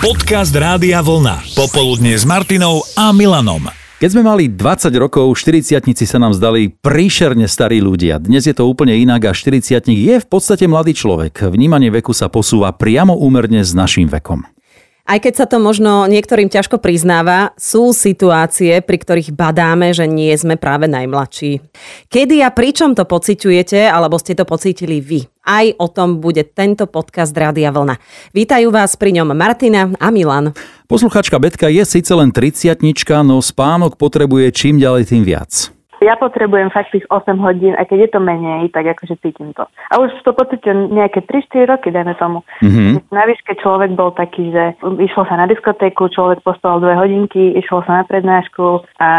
Podcast Rádia Vlna. Popoludne s Martinou a Milanom. Keď sme mali 20 rokov, 40 sa nám zdali príšerne starí ľudia. Dnes je to úplne inak a 40 je v podstate mladý človek. Vnímanie veku sa posúva priamo úmerne s naším vekom. Aj keď sa to možno niektorým ťažko priznáva, sú situácie, pri ktorých badáme, že nie sme práve najmladší. Kedy a pričom to pociťujete, alebo ste to pocítili vy? Aj o tom bude tento podcast Rádia Vlna. Vítajú vás pri ňom Martina a Milan. Posluchačka Betka je síce len 30 no spánok potrebuje čím ďalej tým viac. Ja potrebujem fakt tých 8 hodín, aj keď je to menej, tak akože cítim to. A už to pocítim nejaké 3-4 roky, dajme tomu. Mm-hmm. Na výške človek bol taký, že išlo sa na diskotéku, človek postoval dve hodinky, išlo sa na prednášku a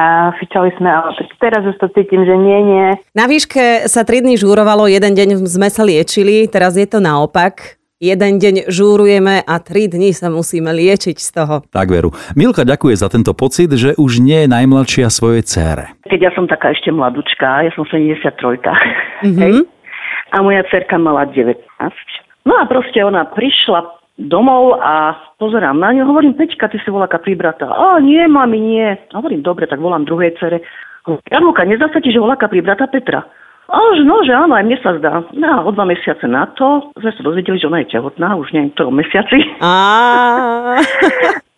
fičali sme, ale teraz už to cítim, že nie, nie. Na výške sa 3 dní žúrovalo, jeden deň sme sa liečili, teraz je to naopak jeden deň žúrujeme a tri dni sa musíme liečiť z toho. Tak veru. Milka ďakuje za tento pocit, že už nie je najmladšia svojej cére. Keď ja som taká ešte mladučka, ja som 73. Mm-hmm. A moja cerka mala 19. No a proste ona prišla domov a pozerám na ňu, hovorím, Peťka, ty si volá kapribrata. A nie, mami, nie. Hovorím, dobre, tak volám druhej cere. Janúka, nezdá sa ti, že volá kapribrata Petra? Až, no, že áno, aj mne sa zdá. No a o dva mesiace na to sme sa dozvedeli, že ona je tehotná, už neviem, to mesiaci.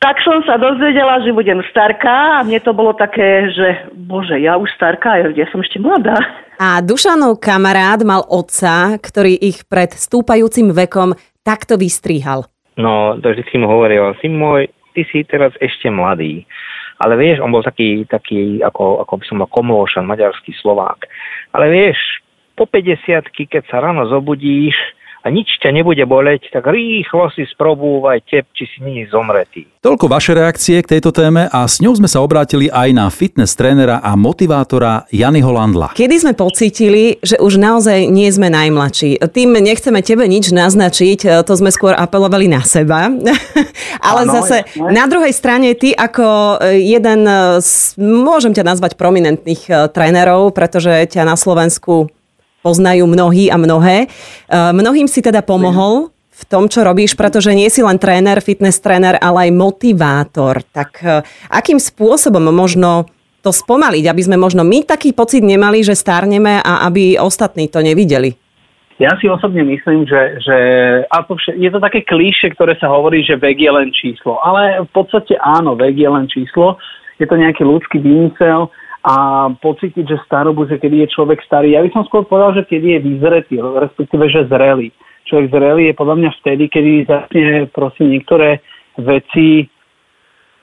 tak som sa dozvedela, že budem starká a mne to bolo také, že bože, ja už starká, ja, ja som ešte mladá. A Dušanov kamarát mal otca, ktorý ich pred stúpajúcim vekom takto vystríhal. No, to vždy mu hovoril, syn môj, ty si teraz ešte mladý. Ale vieš, on bol taký, taký ako, ako by som mal komóšan, maďarský Slovák. Ale vieš, po 50 keď sa ráno zobudíš, a nič ťa nebude boleť, tak rýchlo si sprobúvaj tep, či si nie zomretý. Toľko vaše reakcie k tejto téme a s ňou sme sa obrátili aj na fitness trénera a motivátora Jany Holandla. Kedy sme pocítili, že už naozaj nie sme najmladší? Tým nechceme tebe nič naznačiť, to sme skôr apelovali na seba. Ale ano, zase jasne. na druhej strane ty ako jeden z, môžem ťa nazvať prominentných eh, trénerov, pretože ťa na Slovensku poznajú mnohí a mnohé. E, mnohým si teda pomohol v tom, čo robíš, pretože nie si len tréner, fitness tréner, ale aj motivátor. Tak e, akým spôsobom možno to spomaliť, aby sme možno my taký pocit nemali, že starneme a aby ostatní to nevideli? Ja si osobne myslím, že, že a to vše, je to také klíše, ktoré sa hovorí, že vek je len číslo. Ale v podstate áno, vek je len číslo. Je to nejaký ľudský vymysel a pocítiť, že starobu, že kedy je človek starý. Ja by som skôr povedal, že kedy je vyzretý, respektíve, že zrelý. Človek zrelý je podľa mňa vtedy, kedy začne prosím niektoré veci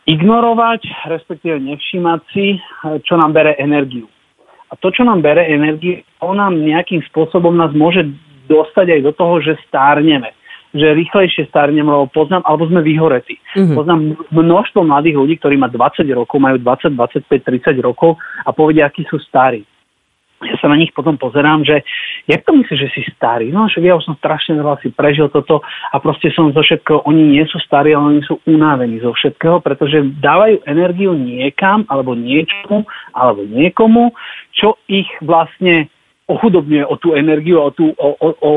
ignorovať, respektíve nevšímať si, čo nám bere energiu. A to, čo nám bere energiu, to nám nejakým spôsobom nás môže dostať aj do toho, že stárneme že rýchlejšie starnem, lebo poznám, alebo sme vyhoretí. Mm-hmm. Poznám množstvo mladých ľudí, ktorí má 20 rokov, majú 20, 25, 30 rokov a povedia, akí sú starí. Ja sa na nich potom pozerám, že jak to myslíš, že si starý? No však ja už som strašne veľa si prežil toto a proste som zo všetkého, oni nie sú starí, ale oni sú unávení zo všetkého, pretože dávajú energiu niekam, alebo niečomu, alebo niekomu, čo ich vlastne ochudobňuje o tú energiu, o tú, o, o, o,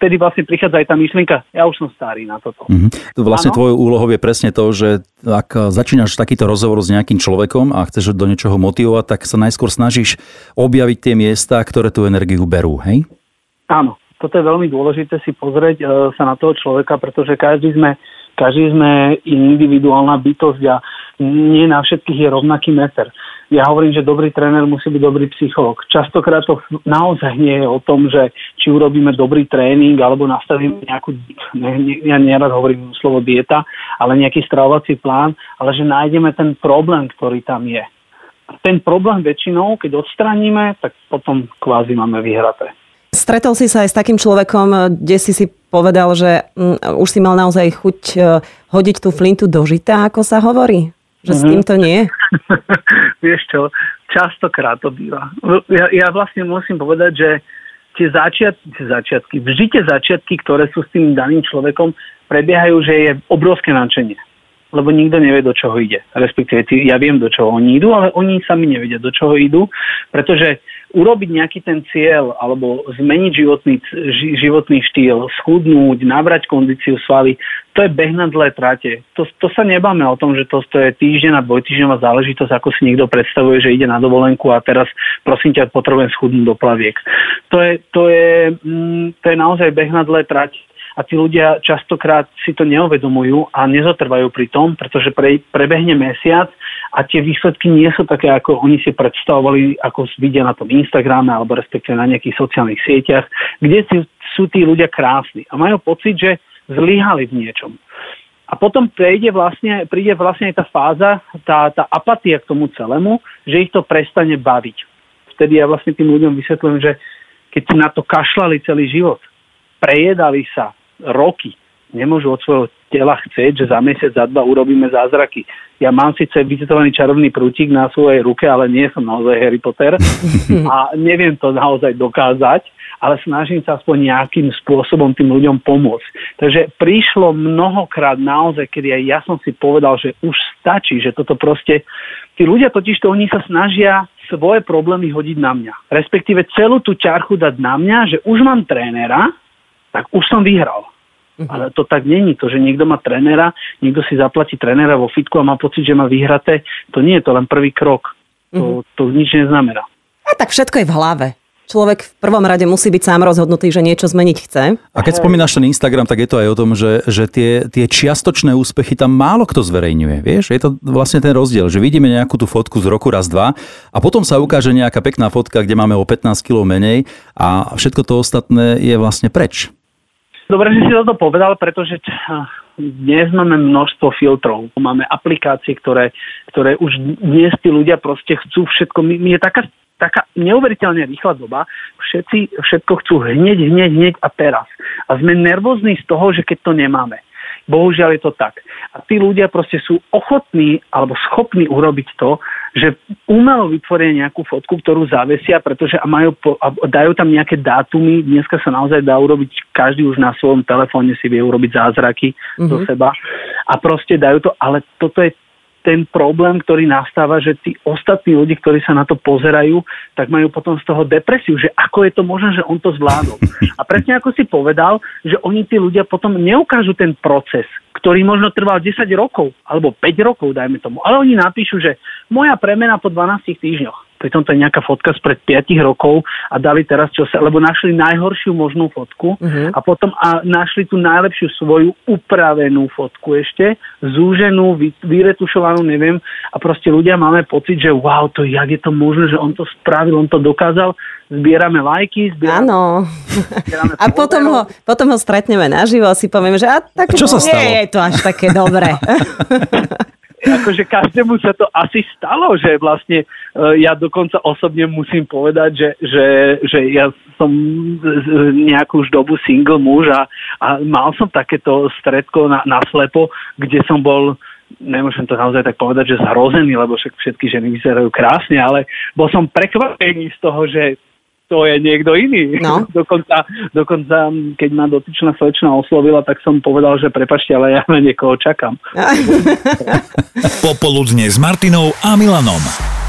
vtedy vlastne prichádza aj tá myšlienka, ja už som starý na toto. Mm-hmm. Vlastne ano? tvojou úlohou je presne to, že ak začínaš takýto rozhovor s nejakým človekom a chceš do niečoho motivovať, tak sa najskôr snažíš objaviť tie miesta, ktoré tú energiu berú, hej? Áno, toto je veľmi dôležité si pozrieť uh, sa na toho človeka, pretože každý sme, každý sme individuálna bytosť a nie na všetkých je rovnaký meter ja hovorím, že dobrý tréner musí byť dobrý psycholog. Častokrát to naozaj nie je o tom, že či urobíme dobrý tréning alebo nastavíme nejakú, ne, ne, ja nerad hovorím slovo dieta, ale nejaký stravovací plán, ale že nájdeme ten problém, ktorý tam je. Ten problém väčšinou, keď odstraníme, tak potom kvázi máme vyhraté. Stretol si sa aj s takým človekom, kde si si povedal, že um, už si mal naozaj chuť uh, hodiť tú flintu do žita, ako sa hovorí? Že s mhm. týmto nie? Vieš čo, častokrát to býva. Ja, ja vlastne musím povedať, že tie začiatky, tie začiatky, vždy tie začiatky, ktoré sú s tým daným človekom, prebiehajú, že je obrovské nadšenie. Lebo nikto nevie, do čoho ide. Respektíve, ja viem, do čoho oni idú, ale oni sami nevedia, do čoho idú, pretože urobiť nejaký ten cieľ alebo zmeniť životný, ži, životný štýl, schudnúť, nabrať kondíciu svaly, to je beh na dlhé trate. To, to sa nebáme o tom, že to, to je týždeň a dvojtýždňová záležitosť, ako si niekto predstavuje, že ide na dovolenku a teraz prosím ťa potrebujem schudnúť do plaviek. To je, to je, mm, to je naozaj beh na dlhé trate a tí ľudia častokrát si to neuvedomujú a nezotrvajú pri tom, pretože pre, prebehne mesiac a tie výsledky nie sú také, ako oni si predstavovali, ako vidia na tom Instagrame alebo respektíve na nejakých sociálnych sieťach, kde sú tí ľudia krásni a majú pocit, že zlyhali v niečom. A potom príde vlastne, príde vlastne aj tá fáza, tá, tá apatia k tomu celému, že ich to prestane baviť. Vtedy ja vlastne tým ľuďom vysvetľujem, že keď si na to kašlali celý život, prejedali sa, roky nemôžu od svojho tela chcieť, že za mesiac, za dva urobíme zázraky. Ja mám síce vytetovaný čarovný prútik na svojej ruke, ale nie som naozaj Harry Potter a neviem to naozaj dokázať, ale snažím sa aspoň nejakým spôsobom tým ľuďom pomôcť. Takže prišlo mnohokrát naozaj, kedy aj ja som si povedal, že už stačí, že toto proste... Tí ľudia totiž to oni sa snažia svoje problémy hodiť na mňa. Respektíve celú tú ťarchu dať na mňa, že už mám trénera, tak už som vyhral. Uh-huh. Ale to tak není. To, že niekto má trénera, niekto si zaplatí trénera vo fitku a má pocit, že má vyhraté, to nie je to len prvý krok. To, uh-huh. to nič neznamená. A tak všetko je v hlave. Človek v prvom rade musí byť sám rozhodnutý, že niečo zmeniť chce. A keď spomínaš ten Instagram, tak je to aj o tom, že, že tie, tie čiastočné úspechy tam málo kto zverejňuje. Vieš, je to vlastne ten rozdiel, že vidíme nejakú tú fotku z roku raz, dva a potom sa ukáže nejaká pekná fotka, kde máme o 15 kg menej a všetko to ostatné je vlastne preč. Dobre, že si toto povedal, pretože dnes máme množstvo filtrov. Máme aplikácie, ktoré, ktoré už dnes tí ľudia proste chcú všetko. My, je taká, taká neuveriteľne rýchla doba. Všetci všetko chcú hneď, hneď, hneď a teraz. A sme nervózni z toho, že keď to nemáme. Bohužiaľ je to tak. A tí ľudia proste sú ochotní alebo schopní urobiť to, že umelo vytvoria nejakú fotku, ktorú zavesia, pretože a majú, a dajú tam nejaké dátumy. Dneska sa naozaj dá urobiť, každý už na svojom telefóne si vie urobiť zázraky mm-hmm. do seba. A proste dajú to, ale toto je ten problém, ktorý nastáva, že tí ostatní ľudí, ktorí sa na to pozerajú, tak majú potom z toho depresiu, že ako je to možné, že on to zvládol. A presne ako si povedal, že oni tí ľudia potom neukážu ten proces, ktorý možno trval 10 rokov, alebo 5 rokov, dajme tomu. Ale oni napíšu, že moja premena po 12 týždňoch pritom to je nejaká fotka spred 5 rokov a dali teraz čo sa, lebo našli najhoršiu možnú fotku uh-huh. a potom a našli tú najlepšiu svoju upravenú fotku ešte, zúženú, vy, vyretušovanú, neviem, a proste ľudia máme pocit, že wow, to jak je to možné, že on to spravil, on to dokázal, zbierame lajky, zbierame... Áno. Zbierame a potom ho, potom ho stretneme naživo a si povieme, že a tak čo sa stalo? nie je to až také dobré. akože každému sa to asi stalo, že vlastne uh, ja dokonca osobne musím povedať, že, že, že ja som nejakú už dobu single muž a, a mal som takéto stredko na, na slepo, kde som bol nemôžem to naozaj tak povedať, že zhrozený, lebo však všetky ženy vyzerajú krásne, ale bol som prekvapený z toho, že to je niekto iný. No. dokonca, dokonca, keď ma dotyčná slečna oslovila, tak som povedal, že prepačte, ale ja na niekoho čakám. Popoludne s Martinou a Milanom.